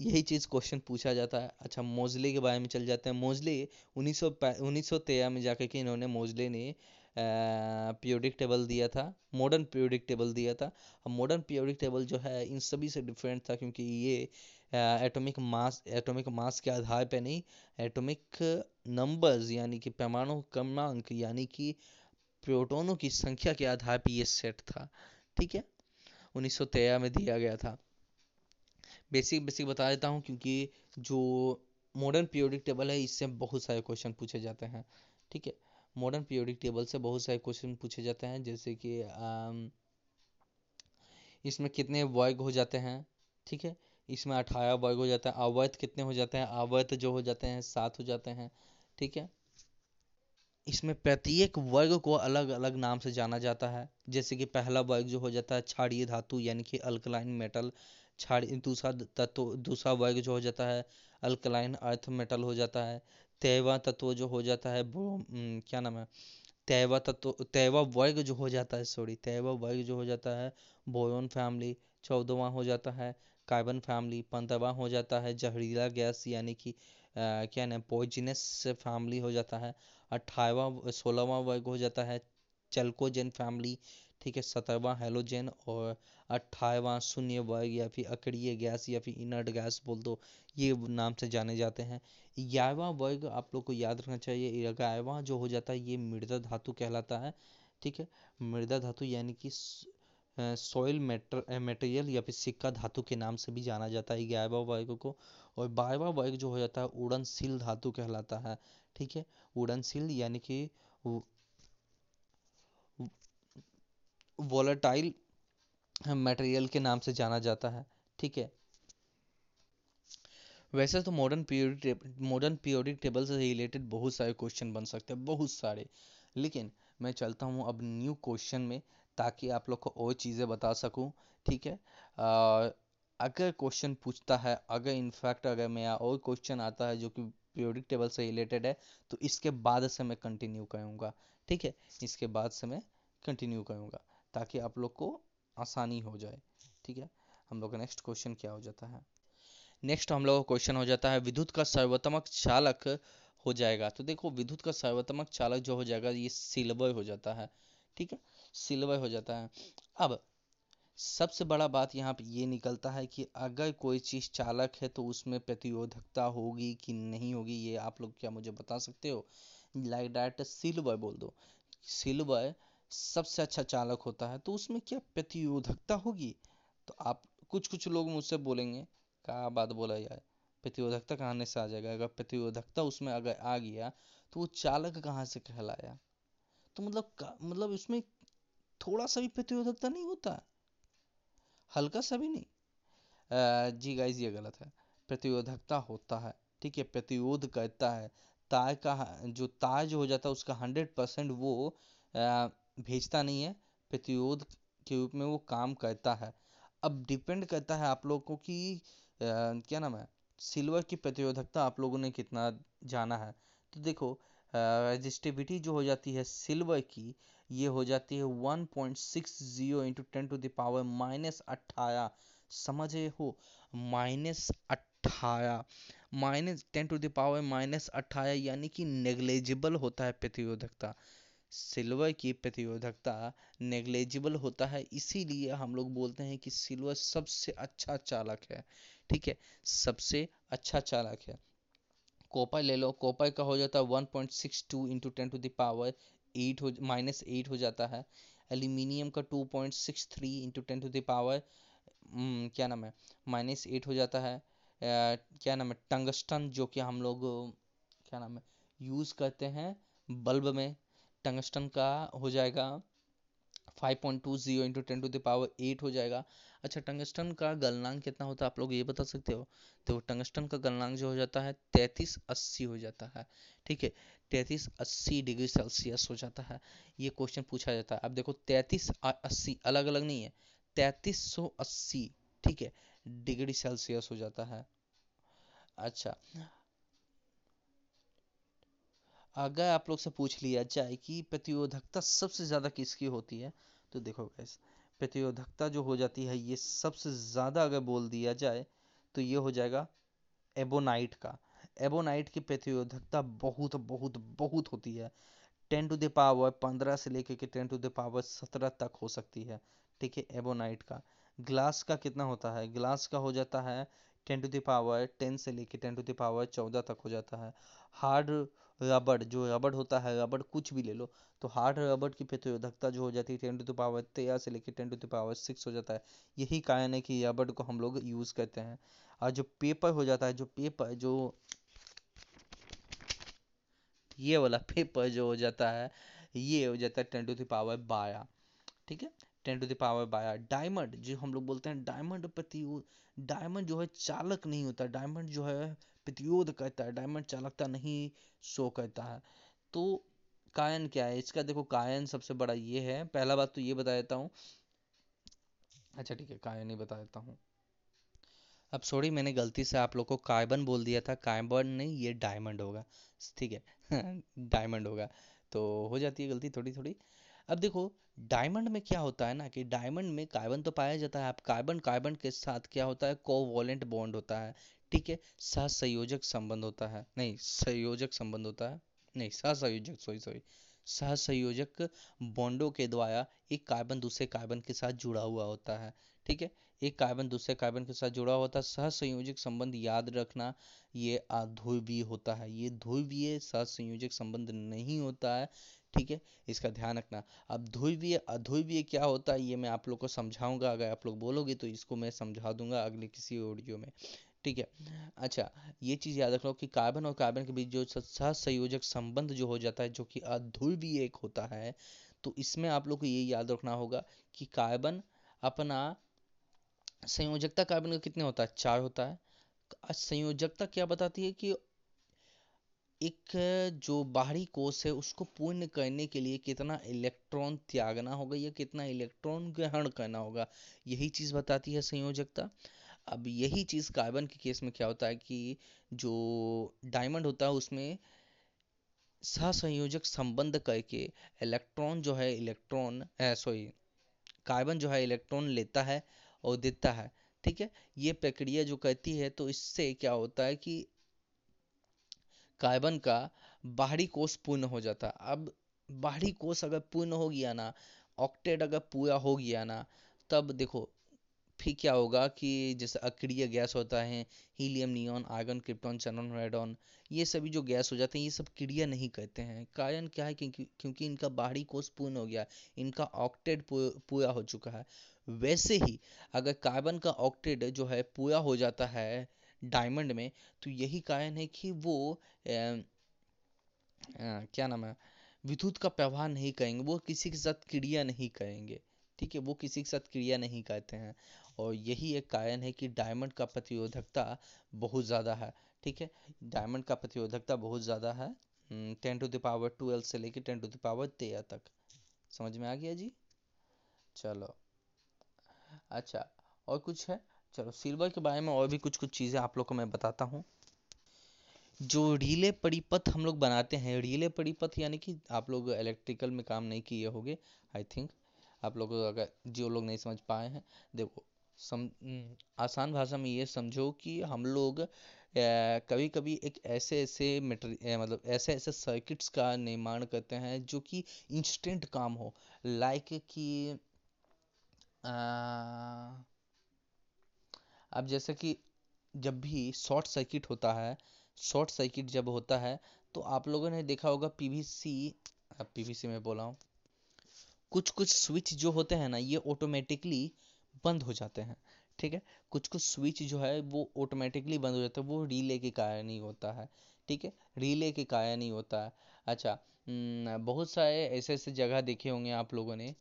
यही चीज़ क्वेश्चन पूछा जाता है। अच्छा मोजले के बारे में चल जाते हैं। मोजले उन्नीस सौ उन्नीस सौ तेरह में जाकर के इन्होंने मोजले ने पीरियोडिक टेबल दिया था मॉडर्न पीरियोडिक टेबल दिया था। अब मॉडर्न पीरियोडिक टेबल जो है, इन सभी से डिफरेंट था क्योंकि ये एटॉमिक मास एटॉमिक मास के आधार पर नहीं एटॉमिक नंबर्स यानी कि परमाणु क्रमांक यानी कि प्रोटोनों की संख्या के आधार पर ये सेट था। ठीक है? 1913 में दिया गया था। बेसिक बेसिक बता देता हूँ क्योंकि जो मॉडर्न पीरियोडिक टेबल है, इससे बहुत सारे क्वेश्चन पूछे जाते हैं। ठीक है? मॉडर्न पीरियोडिक टेबल से बहुत सारे क्वेश्चन पूछे जाते हैं, जैसे कि इसमें कितने वर्ग हो जाते हैं? ठीक है? इसमें अठारह वर्ग हो जाता है अवैध कितने हो जाते हैं? अवैध जो हो जाते हैं, सात हो जाते हैं। ठीक है? इसमें प्रत्येक वर्ग को अलग अलग नाम से जाना जाता है। जैसे कि पहला वर्ग जो हो जाता है क्षारीय धातु, यानी कि अल्कलाइन मेटल क्षारीय दूसरा तत्व, दूसरा वर्ग जो हो जाता है अल्कलाइन अर्थ मेटल हो जाता है। तैवा तत्व जो हो जाता है वो क्या नाम है? तेवा तत्व तेवा वर्ग जो हो जाता है सॉरी तेवा वर्ग जो हो जाता है बोरोन फैमिली, चौदहवा हो जाता है कार्बन फैमिली, पंद्रहवा हो जाता है जहरीला गैस, यानी कि क्या नाम पॉइजनस फैमिली हो जाता है। अट्ठाईवा सोलहवा वर्ग हो जाता है। चलकोजेन फैमिली, ठीक है, सत्रहवा हेलोजेन और अट्ठाईवा शून्य वर्ग या फिर अक्रिय गैस या फिर इनर्ट गैस बोल दो, ये नाम से जाने जाते हैं। ग्यारहवा वर्ग आप लोग को याद रखना चाहिए ग्यारहवा जो हो जाता है, ये मृदा धातु कहलाता है, ठीक है। मृदा धातु यानी कि सॉइल मेटेरियल या फिर सिक्का धातु के नाम से भी जाना जाता है ग्यारहवा वर्ग को। और बारहवा वर्ग जो हो जाता है, उड़नशील धातु कहलाता है ठीक है? उड़नशील यानी कि वोलेटाइल मटेरियल के नाम से जाना जाता है ठीक है? वैसे तो modern periodic modern periodic table से रिलेटेड बहुत सारे क्वेश्चन बन सकते हैं बहुत सारे। लेकिन मैं चलता हूँ अब न्यू क्वेश्चन में ताकि आप लोग को और चीज़ें बता सकूँ ठीक है? आ, अगर क्वेश्चन पूछता है अगर इनफैक्ट अगर मेरा और क्वेश्चन आता है जो कि पीरियोडिक टेबल से रिलेटेड है तो इसके बाद से मैं कंटिन्यू करूँगा, ठीक है? इसके बाद से मैं कंटिन्यू करूँगा, ताकि आप लोग को आसानी हो जाए, ठीक है? हम लोग का नेक्स्ट क्वेश्चन क्या हो जाता है? नेक्स्ट हम लोग का क्वेश्चन हो जाता है, विद्युत का सर्वोत्तमक चालक हो जाएगा। तो देखो, विद्युत का सर्वोत्तमक चालक जो हो जाएगा, ये सिल्वर हो जाता है, ठीक है? सिल्वर हो जाता है। अब सबसे बड़ा बात यहाँ पे ये निकलता है कि अगर कोई चीज़ चालक है तो उसमें प्रतिरोधकता होगी कि नहीं होगी, ये आप लोग क्या मुझे बता सकते हो? लाइक डैट सिल्वर बोल दो। सिल्वर सबसे अच्छा चालक होता है तो उसमें क्या प्रतिरोधकता होगी? तो आप कुछ कुछ लोग मुझसे बोलेंगे, क्या बात बोला यार, प्रतिरोधकता कहाँ से आ जाएगा? अगर प्रतिरोधकता उसमें अगर आ गया तो वो चालक कहाँ से कहलाया? तो मतलब मतलब उसमें थोड़ा सा भी प्रतिरोधकता नहीं होता। हल्का सा भी नहीं। जी गाइज़ ये गलत है। प्रतिरोधकता होता है, ठीक है? प्रतिरोध करता है। तार का जो तार जो हो जाता है, उसका हंड्रेड परसेंट वो भेजता नहीं है। प्रतिरोध के रूप में वो काम करता है। अब डिपेंड करता है आप लोगों को कि क्या नाम है? सिल्वर की प्रतिरोधकता आप लोगों ने कितना जाना है। तो देखो रजिस्टिविटी जो हो जाती है सिल्वर की, ये हो जाती है one point six zero into ten to the power minus अट्ठारह। समझे हो? माइनस अट्ठारह। Minus ten to the power minus अट्ठारह यानी कि नेग्लेजिबल होता है प्रतिरोधकता। सिल्वर की प्रतिरोधकता नेग्लेजिबल होता है, इसीलिए हम लोग बोलते हैं कि सिल्वर सबसे अच्छा चालक है। ठीक है? सबसे अच्छा चालक है। कॉपर ले लो कॉपर का हो जाता है one point six two into ten to the power eight हो माइनस एट हो जाता है। एल्यूमिनियम का two point six three into ten to the power क्या नाम है? माइनस एट हो जाता है। आ, क्या नाम है? टंगस्टन जो कि हम लोग क्या नाम है? यूज़ करते हैं बल्ब में। टंगस्टन का हो जाएगा five point two zero into ten to the power eight हो जाएगा। अच्छा टंगस्टन का गलनांक कितना होता है आप लोग ये बता सकते हो? तो टंगस्टन का गलनांक जो हो जाता है, तैतीस अस्सी हो जाता है, ठीक है? तैतीस अस्सी डिग्री सेल्सियस हो जाता है, ये क्वेश्चन पूछा जाता है। अब देखो, तैतीस अस्सी अलग अलग नहीं है, तैतीस सौ अस्सी, ठीक है, डिग्री सेल्सियस हो जाता है। अच्छा अगर आप लोग से पूछ लिया जाए कि प्रतिरोधकता सबसे ज़्यादा किसकी होती है तो देखो गैस प्रतिरोधकता जो हो जाती है, ये सबसे ज़्यादा अगर बोल दिया जाए तो ये हो जाएगा एबोनाइट का। एबोनाइट की प्रतिरोधकता बहुत बहुत बहुत होती है। टेन टू द पावर पंद्रह से लेकर के टेन टू द पावर सत्रह तक हो सकती है, ठीक है, एबोनाइट का। ग्लास का कितना होता है? ग्लास का हो जाता है ten to the power ten से लेकर टेन टू द पावर चौदह तक हो जाता है। हार्ड रबड़, जो रबड़ होता है, रबड़ कुछ भी ले लो तो हार्ड रबड़ की प्रतिरोधकता जो हो जाती है टेन टू पावर तेरह से लेकर टेन टू पावर सिक्स हो जाता है। यही कारण है कि रबड़ को हम लोग यूज़ करते हैं। और जो पेपर हो जाता है, जो पेपर जो ये वाला पेपर जो हो जाता है, ये हो जाता है टेन टू पावर बारह, ठीक है? टेन टू द पावर बारह। डायमंड जो हम लोग बोलते हैं डायमंड प्रति डायमंड जो है चालक नहीं होता डायमंड जो है प्रतिरोध करता है डायमंड चालकता नहीं शो करता है। तो कायन क्या है? इसका देखो कायन सबसे बड़ा ये है, पहला बात तो ये बता देता हूँ। अच्छा ठीक है कायन ही बता देता हूँ। अब सॉरी मैंने गलती से आप लोग को कार्बन बोल दिया था। कार्बन नहीं, ये डायमंड होगा। ठीक है डायमंड होगा। तो हो जाती है गलती थोड़ी थोड़ी अब देखो डायमंड में क्या होता है ना कि डायमंड में कार्बन तो पाया जाता है। अब कार्बन कार्बन के साथ क्या होता है? कोवोलेंट बॉन्ड होता है। ठीक है सहसंयोजक संबंध होता है। नहीं, संयोजक संबंध होता है। नहीं सहसंयोजक सॉरी सॉरी सहसंयोजक बॉन्डों के द्वारा एक कार्बन दूसरे कार्बन के साथ जुड़ा हुआ होता है। ठीक है? एक कार्बन दूसरे कार्बन के साथ जुड़ा होता है। सहसंयोजक संबंध याद रखना ये अध्रुवीय होता है। ये ध्रुवीय सहसंयोजक संबंध नहीं होता है। ठीक है? इसका ध्यान रखना। अब ध्रुवीय, अध्रुवीय क्या होता है ये मैं आप लोग को समझाऊँगा। अगर आप लोग बोलोगे तो इसको मैं समझा दूँगा अगले किसी ऑडियो में। ठीक है। अच्छा ये चीज़ याद रखो कि कार्बन और कार्बन के बीच जो सहसंयोजक संबंध जो हो जाता है, जो कि अध्रुवीय एक होता है तो इसमें आप लोग को ये याद रखना होगा कि कार्बन अपना संयोजकता कार्बन का कितने होता है? चार होता है। संयोजकता क्या बताती है कि एक जो बाहरी कोष है, उसको पूर्ण करने के लिए कितना इलेक्ट्रॉन त्यागना होगा या कितना इलेक्ट्रॉन ग्रहण करना होगा, यही चीज़ बताती है संयोजकता। अब यही चीज़ कार्बन के केस में क्या होता है कि जो डायमंड होता है उसमें सहसंयोजक संबंध करके इलेक्ट्रॉन जो है इलेक्ट्रॉन सॉरी कार्बन जो है इलेक्ट्रॉन लेता है और देता है, ठीक है? ये प्रक्रिया जो करती है तो इससे क्या होता है कि कार्बन का बाहरी कोष पूर्ण हो जाता है। अब बाहरी कोष अगर पूर्ण हो गया ना ऑक्टेट अगर पूरा हो गया ना, तब देखो फिर क्या होगा कि जैसे अक्रिय गैस होता है हीलियम नियॉन आर्गन क्रिप्टॉन चनन रेडॉन ये सभी जो गैस हो जाते हैं ये सब क्रिया नहीं करते हैं। कारण क्या है? क्योंकि क्योंकि इनका बाहरी कोष पूर्ण हो गया इनका ऑक्टेट पूरा हो चुका है। वैसे ही अगर कार्बन का ऑक्टेट जो है पूरा हो जाता है डायमंड में तो यही कारण है कि वो आ, आ, क्या नाम है विद्युत का प्रवाह नहीं करेंगे वो किसी के साथ क्रिया नहीं करेंगे। ठीक है वो किसी के साथ क्रिया नहीं करते हैं। और यही एक कारण है कि डायमंड का प्रतिरोधकता बहुत ज़्यादा है, ठीक है? डायमंड का प्रतिरोधकता बहुत ज़्यादा है ten to the power twelve से लेकर टेन टू द पावर तेरह तक। समझ में आ गया जी? चलो। अच्छा और कुछ है? चलो सिल्वर के बारे में और भी कुछ कुछ चीज़ें आप लोग को मैं बताता हूँ। जो रीले परिपथ हम लोग बनाते हैं, रीले परिपथ यानी कि आप लोग इलेक्ट्रिकल में काम नहीं किए होंगे आई थिंक आप लोग अगर, जो लोग नहीं समझ पाए हैं, देखो सम आसान भाषा में ये समझो कि हम लोग कभी कभी एक ऐसे ऐसे मतलब ऐसे ऐसे सर्किट्स का निर्माण करते हैं जो कि इंस्टेंट काम हो। लाइक कि अब जैसे कि जब भी शॉर्ट सर्किट होता है शॉर्ट सर्किट जब होता है तो आप लोगों ने देखा होगा पीवीसी पीवीसी में बोला हूँ कुछ कुछ स्विच जो होते हैं ना, ये ऑटोमेटिकली बंद हो जाते हैं, ठीक है? कुछ कुछ स्विच जो है वो ऑटोमेटिकली बंद हो जाता है, वो रीले के कारण ही होता है, ठीक है? रिले के कारण ही होता है। अच्छा बहुत सारे ऐसे ऐसे जगह देखे होंगे आप लोगों ने,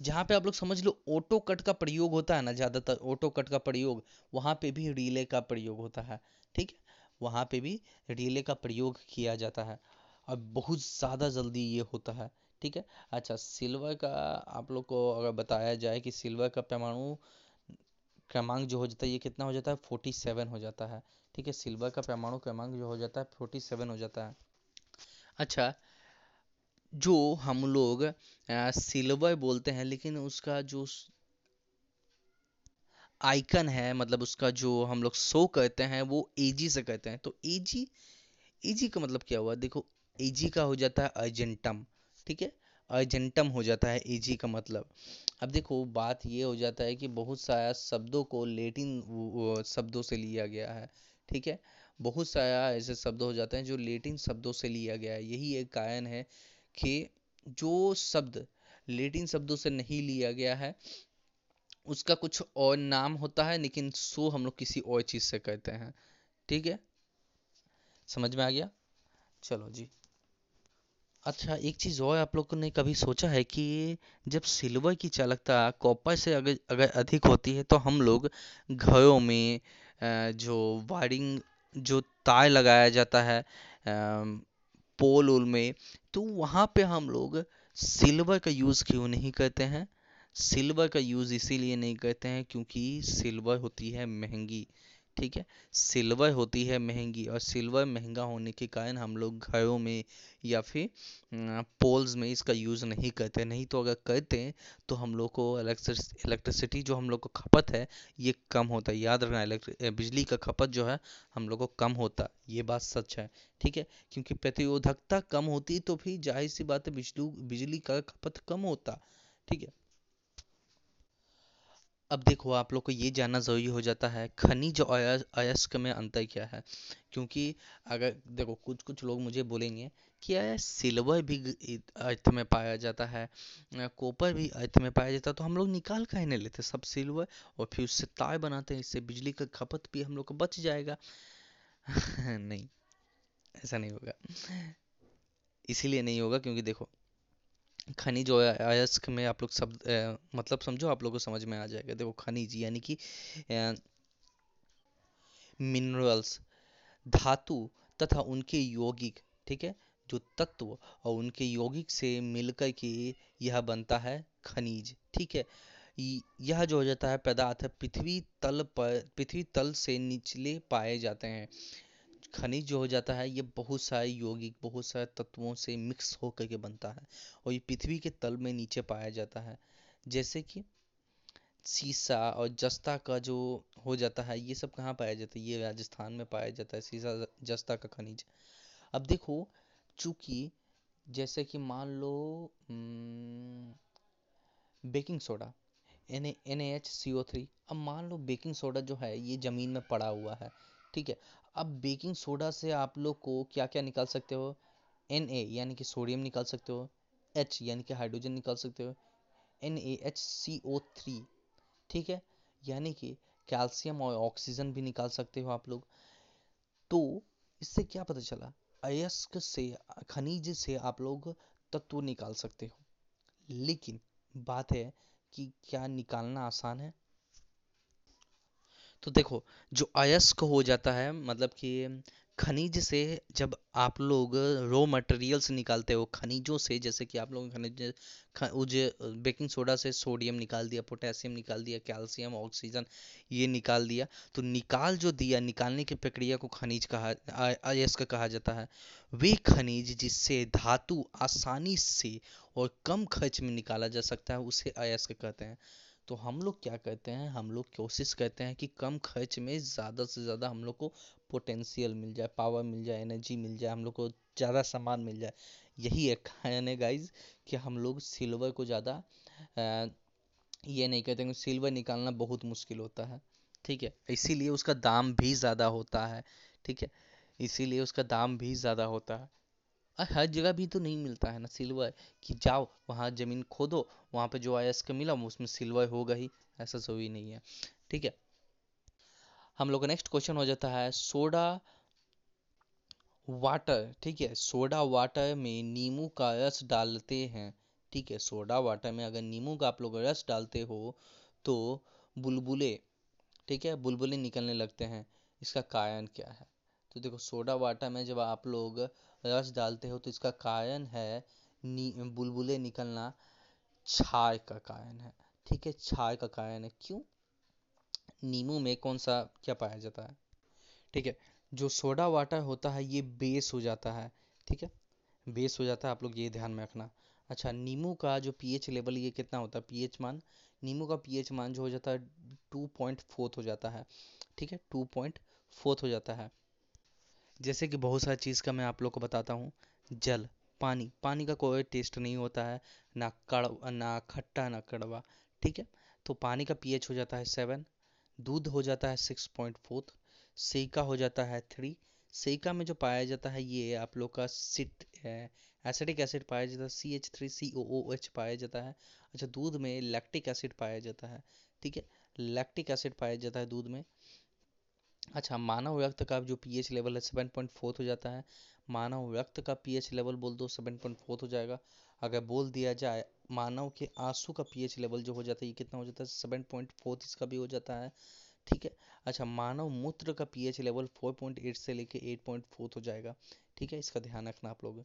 जहाँ पे आप लोग समझ लो ऑटो कट का प्रयोग होता है ना, ज़्यादातर ऑटो कट का प्रयोग, वहाँ पे भी रिले का प्रयोग होता है, ठीक है? वहाँ पे भी रिले का प्रयोग किया जाता है, और बहुत ज़्यादा जल्दी ये होता है। ठीक है? अच्छा सिल्वर का आप लोग को अगर बताया जाए कि सिल्वर का परमाणु क्रमांक जो हो जाता है, ये कितना हो जाता है? फोर्टी सेवन हो जाता है। ठीक है, सिल्वर का परमाणु क्रमांक जो हो जाता है फोर्टी सेवन हो जाता है। अच्छा जो हम लोग सिल्वर बोलते हैं, लेकिन उसका जो आइकन है मतलब उसका जो हम लोग शो करते हैं, वो एजी से कहते हैं। तो एजी एजी का मतलब क्या हुआ? देखो एजी का हो जाता है अर्जेंटम। ठीक है? अर्जेंटम हो जाता है, एजी का मतलब। अब देखो, बात ये हो जाता है कि बहुत सारा शब्दों को लेटिन शब्दों से लिया गया है, ठीक है? बहुत सारा ऐसे शब्द हो जाते हैं जो लेटिन शब्दों से लिया गया है। यही एक कारण है कि जो शब्द लेटिन शब्दों से नहीं लिया गया है, उसका कुछ और नाम होता है, लेकिन सो हम लोग किसी और चीज़ से कहते हैं। ठीक है? समझ में आ गया? चलो जी। अच्छा एक चीज़ और आप लोगों ने कभी सोचा है कि जब सिल्वर की चालकता कॉपर से अगर अगर अधिक होती है तो हम लोग घरों में जो वायरिंग, जो तार लगाया जाता है पोल ओल में तो वहाँ पे हम लोग सिल्वर का यूज़ क्यों नहीं करते हैं? सिल्वर का यूज़ इसीलिए नहीं करते हैं क्योंकि सिल्वर होती है महँगी। ठीक है? सिल्वर होती है महँगी और सिल्वर महँगा होने के कारण हम लोग घरों में या फिर पोल्स में इसका यूज़ नहीं करते। नहीं तो अगर करते हैं तो हम लोग को इलेक्ट्रिसिटी जो हम लोग को खपत है, ये कम होता है। याद रखना बिजली का खपत जो है, हम लोग को कम होता। ये बात सच है, ठीक है? क्योंकि प्रतिरोधकता कम होती तो फिर ज़ाहिर सी बात है बिजली बिजली का खपत कम होता, ठीक है? अब देखो, आप लोग को ये जानना ज़रूरी हो जाता है, खनिज अयस्क में अंतर क्या है? क्योंकि अगर देखो, कुछ कुछ लोग मुझे बोलेंगे कि सिल्वर भी अर्थ में पाया जाता है कॉपर भी अर्थ में पाया जाता है तो हम लोग निकाल काहे नहीं लेते, सब सिल्वर और फिर उससे तार बनाते हैं, इससे बिजली का खपत भी हम लोग को बच जाएगा। नहीं, ऐसा नहीं होगा। इसीलिए नहीं होगा, क्योंकि देखो खनिज अयस्क में आप लोग शब्द अ, मतलब समझो आप लोग को समझ में आ जाएगा। देखो खनिज यानी कि मिनरल्स धातु तथा उनके यौगिक ठीक है? जो तत्व और उनके यौगिक से मिलकर के यह बनता है खनिज ठीक है? यह जो हो जाता है पदार्थ पृथ्वी तल पर पृथ्वी तल से निचले पाए जाते हैं। खनिज जो हो जाता है, ये बहुत सारे यौगिक, बहुत सारे तत्वों से मिक्स होकर के बनता है और ये पृथ्वी के तल में नीचे पाया जाता है। जैसे कि सीसा और जस्ता का जो हो जाता है, ये सब कहाँ पाया जाता है? ये राजस्थान में पाया जाता है, सीसा, जस्ता का खनिज। अब देखो, चूँकि जैसे कि मान लो baking soda, N N H C O three, अब मान लो बेकिंग सोडा जो है, ये ज़मीन में पड़ा हुआ है, ठीक है? अब बेकिंग सोडा से आप लोग को क्या क्या निकाल सकते हो? एन ए यानी कि सोडियम निकाल सकते हो। एच यानी कि हाइड्रोजन निकाल सकते हो। N A H C O three ठीक है? यानी कि कैल्शियम और ऑक्सीजन भी निकाल सकते हो आप लोग। तो इससे क्या पता चला? अयस्क से, खनिज से आप लोग तत्व निकाल सकते हो। लेकिन बात है कि क्या निकालना आसान है? तो देखो, जो अयस्क हो जाता है मतलब कि खनिज से जब आप लोग रॉ मटेरियल्स निकालते हो, खनिजों से, जैसे कि आप लोग खनिज उज बेकिंग सोडा से सोडियम निकाल दिया पोटेशियम निकाल दिया कैल्शियम ऑक्सीजन ये निकाल दिया तो निकाल जो दिया, निकालने की प्रक्रिया को खनिज कहा अयस्क कहा जाता है। वे खनिज जिससे धातु आसानी से और कम खर्च में निकाला जा सकता है, उसे अयस्क कहते हैं। तो हम लोग क्या करते हैं? हम लोग कोशिश करते हैं कि कम खर्च में ज़्यादा से ज़्यादा हम लोग को पोटेंशियल मिल जाए पावर मिल जाए एनर्जी मिल जाए, हम लोग को ज़्यादा सामान मिल जाए। यही एक कारण है गाइज़ कि हम लोग सिल्वर को ज़्यादा ये नहीं कहते कि सिल्वर निकालना बहुत मुश्किल होता है, ठीक है? इसीलिए उसका दाम भी ज़्यादा होता है, ठीक है? इसीलिए उसका दाम भी ज़्यादा होता है। और हर जगह भी तो नहीं मिलता है ना सिल्वर कि जाओ, वहाँ ज़मीन खोदो, वहाँ पे जो अयस्क मिला उसमें सिल्वर होगा ही, ऐसा ज़रूरी नहीं है। ठीक है? हम लोग का नेक्स्ट क्वेश्चन हो जाता है, सोडा वाटर ठीक है? सोडा वाटर में नींबू का रस डालते हैं, ठीक है? सोडा वाटर में अगर नींबू का आप लोग रस डालते हो तो बुलबुले, ठीक है? बुलबुले निकलने लगते हैं। इसका कारण क्या है? तो देखो, सोडा वाटर में जब आप लोग रस डालते हो तो इसका कारण है, नी, बुलबुले निकलना क्षार का कारण है। ठीक है क्षार का कारण है। क्यों? नींबू में कौन सा, क्या पाया जाता है? ठीक है, जो सोडा वाटर होता है, ये बेस हो जाता है। ठीक है, बेस हो जाता है, आप लोग ये ध्यान में रखना। अच्छा नींबू का जो पीएच लेवल, ये कितना होता है? पीएच मान, नींबू का पीएच मान जो हो जाता है, टू पॉइंट फोर्थ हो जाता है। ठीक है, टू पॉइंट फोर्थ हो जाता है। जैसे कि बहुत सारी चीज़ का मैं आप लोग को बताता हूँ। जल, पानी। पानी का कोई टेस्ट नहीं होता है। ना कड़ ना खट्टा, ना कड़वा। ठीक है? तो पानी का पीएच हो जाता है सेवन दूध हो जाता है सिक्स पॉइंट फोर सेका हो जाता है थ्री सेका में जो पाया जाता है ये आप लोग का सिट एसिडिक एसिड पाया जाता है C H three C O O H पाया जाता है। अच्छा दूध में लैक्टिक एसिड पाया जाता है। ठीक है? लैक्टिक एसिड पाया जाता है दूध में। अच्छा मानव रक्त का जो पीएच लेवल है सेवन पॉइंट फोर्थ हो जाता है। मानव रक्त का पीएच लेवल बोल दो सेवन पॉइंट फोर्थ हो जाएगा। अगर बोल दिया जाए, मानव के आँसू का पीएच लेवल जो हो जाता है, ये कितना हो जाता है? सेवन पॉइंट फोर्थ इसका भी हो जाता है। ठीक है? अच्छा मानव मूत्र का pH level four point eight से लेके एट पॉइंट फोर्थ हो जाएगा। ठीक है? इसका ध्यान रखना आप लोग।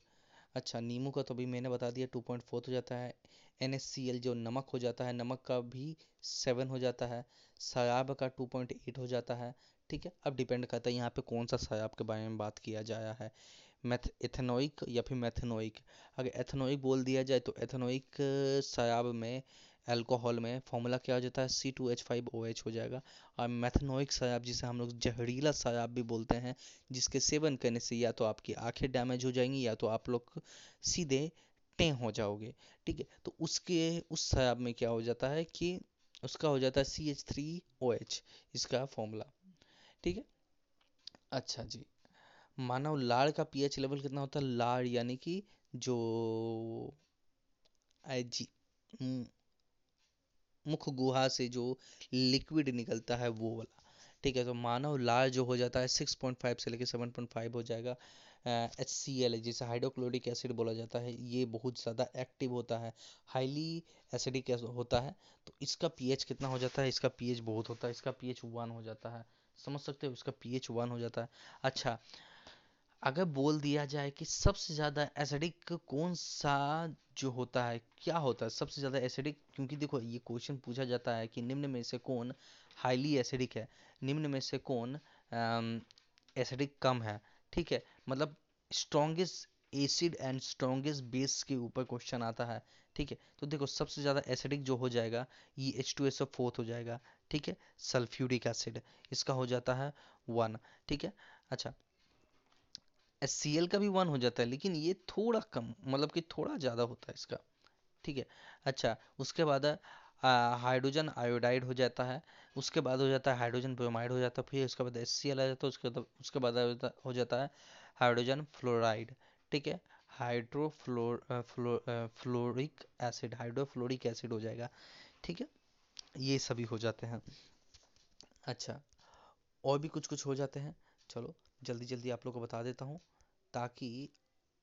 अच्छा नींबू का तो अभी मैंने बता दिया टू पॉइंट फोर्थ हो जाता है। एन एस सी एल जो नमक हो जाता है, नमक का भी सेवन हो जाता है। शराब का टू पॉइंट एट हो जाता है। ठीक है? अब डिपेंड करता है यहाँ पे कौन सा शराब के बारे में बात किया जाया है। मैथ एथेनोइक या फिर मैथेनोइक अगर एथेनोइक बोल दिया जाए तो एथेनोइक शराब में अल्कोहल में फॉर्मूला क्या हो जाता है? C two H five O H हो जाएगा। और मैथेनोइक शराब जिसे हम लोग जहरीला शराब भी बोलते हैं, जिसके सेवन करने से या तो आपकी आँखें डैमेज हो जाएँगी या तो आप लोग सीधे टें हो जाओगे। ठीक है? तो उसके, उस शराब में क्या हो जाता है कि उसका हो जाता है C H three O H इसका फॉर्मूला ठीक है? अच्छा जी। मानव लाड़ का पीएच लेवल कितना होता है? लाड़ यानी कि जो जी मुख गुहा से जो लिक्विड निकलता है वो वाला। ठीक है तो मानव लाड़ जो हो जाता है 6.5 से लेकर 7.5 हो जाएगा एच सी एल जिसे हाइड्रोक्लोरिक एसिड बोला जाता है, ये बहुत ज़्यादा एक्टिव होता है हाईली एसिडिक होता है तो इसका पीएच कितना हो जाता है? इसका पीएच बहुत होता है, इसका पीएच वन हो जाता है। समझ सकते हो इसका पीएच वन हो जाता है। अच्छा अगर बोल दिया जाए कि सबसे ज़्यादा एसिडिक कौन सा जो होता है, क्या होता है सबसे ज़्यादा एसिडिक क्योंकि देखो, ये क्वेश्चन पूछा जाता है कि निम्न में से कौन हाईली एसिडिक है? निम्न में से कौन एसिडिक कम है? ठीक है मतलब strongest acid and strongest base के ऊपर क्वेश्चन आता है। ठीक है तो देखो, सबसे ज़्यादा एसिडिक जो हो जाएगा, ये एच टू एस फोर्थ हो जाएगा। ठीक है, सल्फ्यूरिक एसिड, इसका हो जाता है वन, ठीक है? अच्छा एस का भी वन हो जाता है, लेकिन ये थोड़ा कम मतलब कि थोड़ा ज़्यादा होता है इसका, ठीक है? अच्छा उसके बाद हाइड्रोजन आयोडाइड हो जाता है, उसके बाद हो जाता है हाइड्रोजन ब्रोमाइड हो जाता है, फिर उसके बाद एस सी एल आ जाता है, उसके उसके बाद हो जाता है हाइड्रोजन फ्लोराइड, ठीक है? Hydrofluor fluoric acid, hydrofluoric acid हो जाएगा, ठीक है? ये सभी हो जाते हैं। अच्छा और भी कुछ कुछ हो जाते हैं। चलो जल्दी जल्दी आप लोग को बता देता हूँ ताकि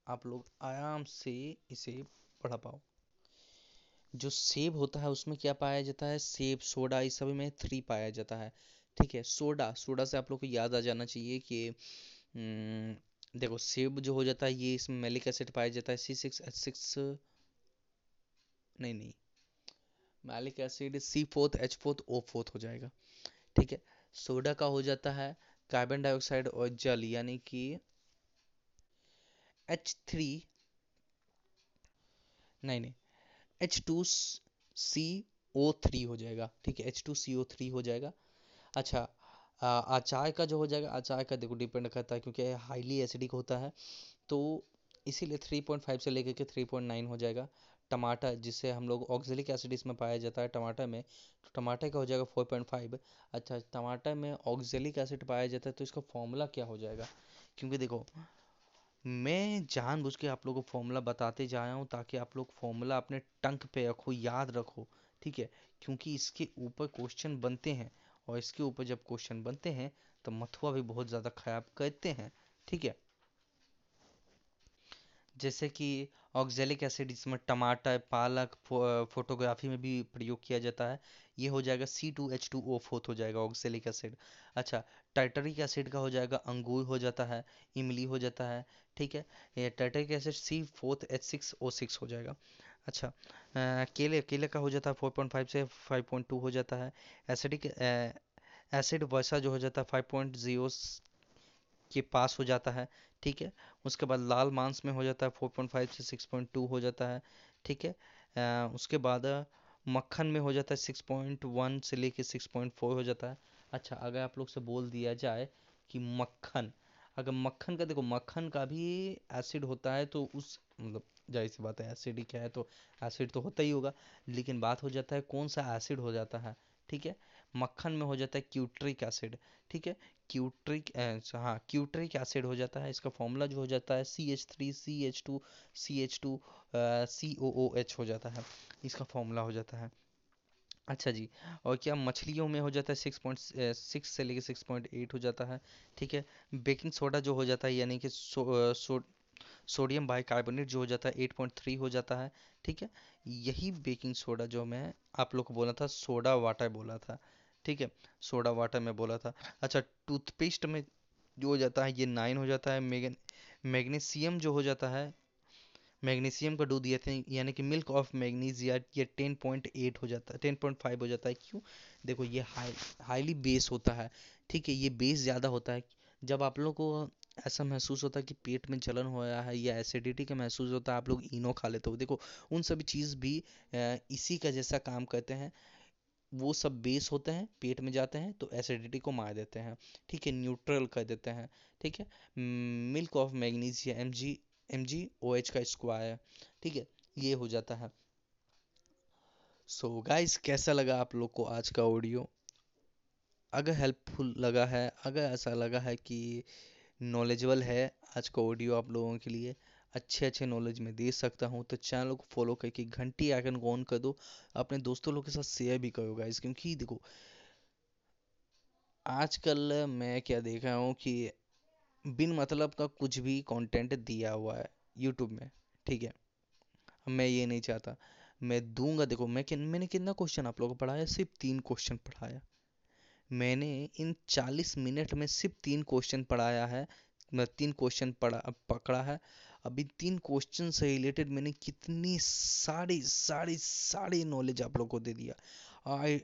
आप लोग आराम से इसे पढ़ा पाओ। जो सेब होता है उसमें क्या पाया जाता है? सेब सोडा इस सभी में थ्री पाया जाता है। ठीक है सोडा सोडा से आप लोग को याद आ जाना चाहिए कि हम्म, देखो सेब जो हो जाता है ये इसमें मेलिक एसिड पाया जाता है सी सिक्स एच सिक्स नहीं नहीं malic acid C fourth H fourth O fourth हो जाएगा। ठीक है? सोडा का हो जाता है कार्बन डाइऑक्साइड और जल, यानी कि एच थ्री नहीं नहीं H two C O three हो जाएगा। ठीक है? H two C O three हो जाएगा। अच्छा अचार का जो हो जाएगा, अचार का देखो डिपेंड करता है क्योंकि हाईली एसिडिक होता है तो इसीलिए 3.5 से लेकर के 3.9 हो जाएगा। टमाटर, जिसे हम लोग ऑक्जेलिक एसिड इसमें पाया जाता है टमाटर में तो टमाटर का हो जाएगा 4.5 अच्छा टमाटर में ऑक्जेलिक एसिड पाया जाता है तो इसका फॉर्मूला क्या हो जाएगा? क्योंकि देखो, मैं जानबूझ के आप लोगों को फॉर्मूला बताते जा रहा हूँ, ताकि आप लोग फॉर्मूला अपने टंक पे रखो, याद रखो, ठीक है? क्योंकि इसके ऊपर क्वेश्चन बनते हैं, और इसके ऊपर जब क्वेश्चन बनते हैं तो मथुआ भी बहुत ज़्यादा खराब करते हैं, ठीक है? जैसे कि ऑक्जेलिक एसिड इसमें टमाटर, पालक फोटोग्राफी में भी प्रयोग किया जाता है, ये हो जाएगा C two H two O fourth हो जाएगा ऑक्जेलिक एसिड अच्छा टाइटरिक एसिड का हो जाएगा अंगूर हो जाता है, इमली हो जाता है, ठीक है? ये tartaric acid C fourth H six O six हो जाएगा। अच्छा केले केले का हो जाता है फोर पॉइंट फाइव से फाइव पॉइंट टू हो जाता है। एसिडिक एसिड वर्षा जो हो जाता है फाइव पॉइंट ज़ीरो के पास हो जाता है, ठीक है? उसके बाद लाल मांस में हो जाता है, फोर पॉइंट फाइव से सिक्स पॉइंट टू हो जाता है, ठीक है? उसके बाद मक्खन में हो जाता है, सिक्स पॉइंट वन से लेके सिक्स पॉइंट फोर हो जाता है। अच्छा अगर आप लोग से बोल दिया जाए कि मक्खन, अगर मक्खन का, देखो, मक्खन का भी एसिड होता है तो उस मतलब ज़ाहिर सी बात है, एसिड ही क्या है तो एसिड तो होता ही होगा, लेकिन बात हो जाता है कौन सा एसिड हो जाता है, ठीक है? मक्खन में हो जाता है क्यूट्रिक एसिड ठीक है क्यूट्रिक हाँ क्यूट्रिक एसिड हो जाता है इसका फॉर्मूला जो हो जाता है C H three C H two C H two C O O H हो जाता है इसका फॉर्मूला हो जाता है अच्छा जी और क्या मछलियों में हो जाता है सिक्स पॉइंट सिक्स से लेकर सिक्स पॉइंट एट हो जाता है ठीक है बेकिंग सोडा जो हो जाता है यानी कि सो, सो, सोडियम बाइकार्बोनेट जो हो जाता है एट पॉइंट थ्री हो जाता है ठीक है यही बेकिंग सोडा जो मैं आप लोग को बोला था सोडा वाटर बोला था ठीक है, सोडा वाटर में बोला था। अच्छा टूथपेस्ट में जो हो जाता है, ये नाइन हो जाता है, मैगन, मैग्नीशियम जो हो जाता है, मैग्नीशियम का डू दिए थे, यानी कि मिल्क ऑफ़ मैग्नीजिया ये टेन पॉइंट एट हो जाता है टेन पॉइंट फाइव हो जाता है। क्यों? देखो, ये हाई, हाईली बेस होता है, ठीक है, ये बेस ज़्यादा होता है। जब आप लोग को ऐसा महसूस होता है कि पेट में जलन हो रहा है, या एसिडिटी का महसूस होता है, आप लोग इनो खा लेते हो। देखो, उन सभी चीज़ भी इसी का जैसा काम करते हैं। वो सब बेस होते हैं पेट में जाते हैं तो एसिडिटी को मार देते हैं। ठीक है न्यूट्रल कर देते हैं। ठीक है milk of magnesia M G M G O H का स्क्वायर ठीक है ये हो जाता है। सो so, गाइस कैसा लगा आप लोग को आज का ऑडियो अगर हेल्पफुल लगा है अगर ऐसा लगा है कि नॉलेजेबल है आज का ऑडियो आप लोगों के लिए अच्छे अच्छे नॉलेज में दे सकता हूँ तो चैनल को फॉलो करके घंटी आइकन को ऑन कर दो अपने दोस्तों लोग के साथ शेयर भी करो गाइस क्योंकि देखो आजकल मैं क्या देख रहा हूँ कि बिन मतलब का कुछ भी कंटेंट दिया हुआ है यूट्यूब में ठीक है? मैं ये नहीं चाहता मैं दूँगा देखो मैं कि, मैंने कितना क्वेश्चन आप लोगों को पढ़ाया? सिर्फ़ तीन क्वेश्चन पढ़ाया। मैंने इन चालीस मिनट में सिर्फ़ तीन क्वेश्चन पढ़ाया है मैं तीन क्वेश्चन पढ़ा पकड़ा है अभी तीन क्वेश्चन से रिलेटेड मैंने कितनी सारी सारी सारी नॉलेज आप लोग को दे दिया। आई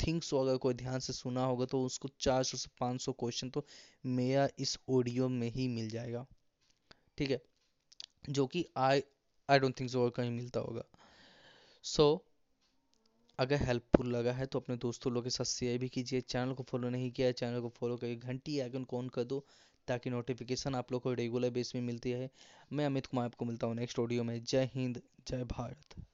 थिंक सो अगर कोई ध्यान से सुना होगा तो उसको 400 से 500 क्वेश्चन तो मेरा इस ऑडियो में ही मिल जाएगा। ठीक है? जो कि आई आई डोंट थिंक सो और कहीं मिलता होगा। सो so, अगर हेल्पफुल लगा है तो अपने दोस्तों लोग के साथ शेयर भी कीजिए। चैनल को फॉलो नहीं किया चैनल को फॉलो करके घंटी आइकन को ऑन कर दो? ताकि नोटिफिकेशन आप लोग को रेगुलर बेस में मिलती है मैं अमित कुमार आपको मिलता हूँ नेक्स्ट ऑडियो में। जय हिंद, जय भारत।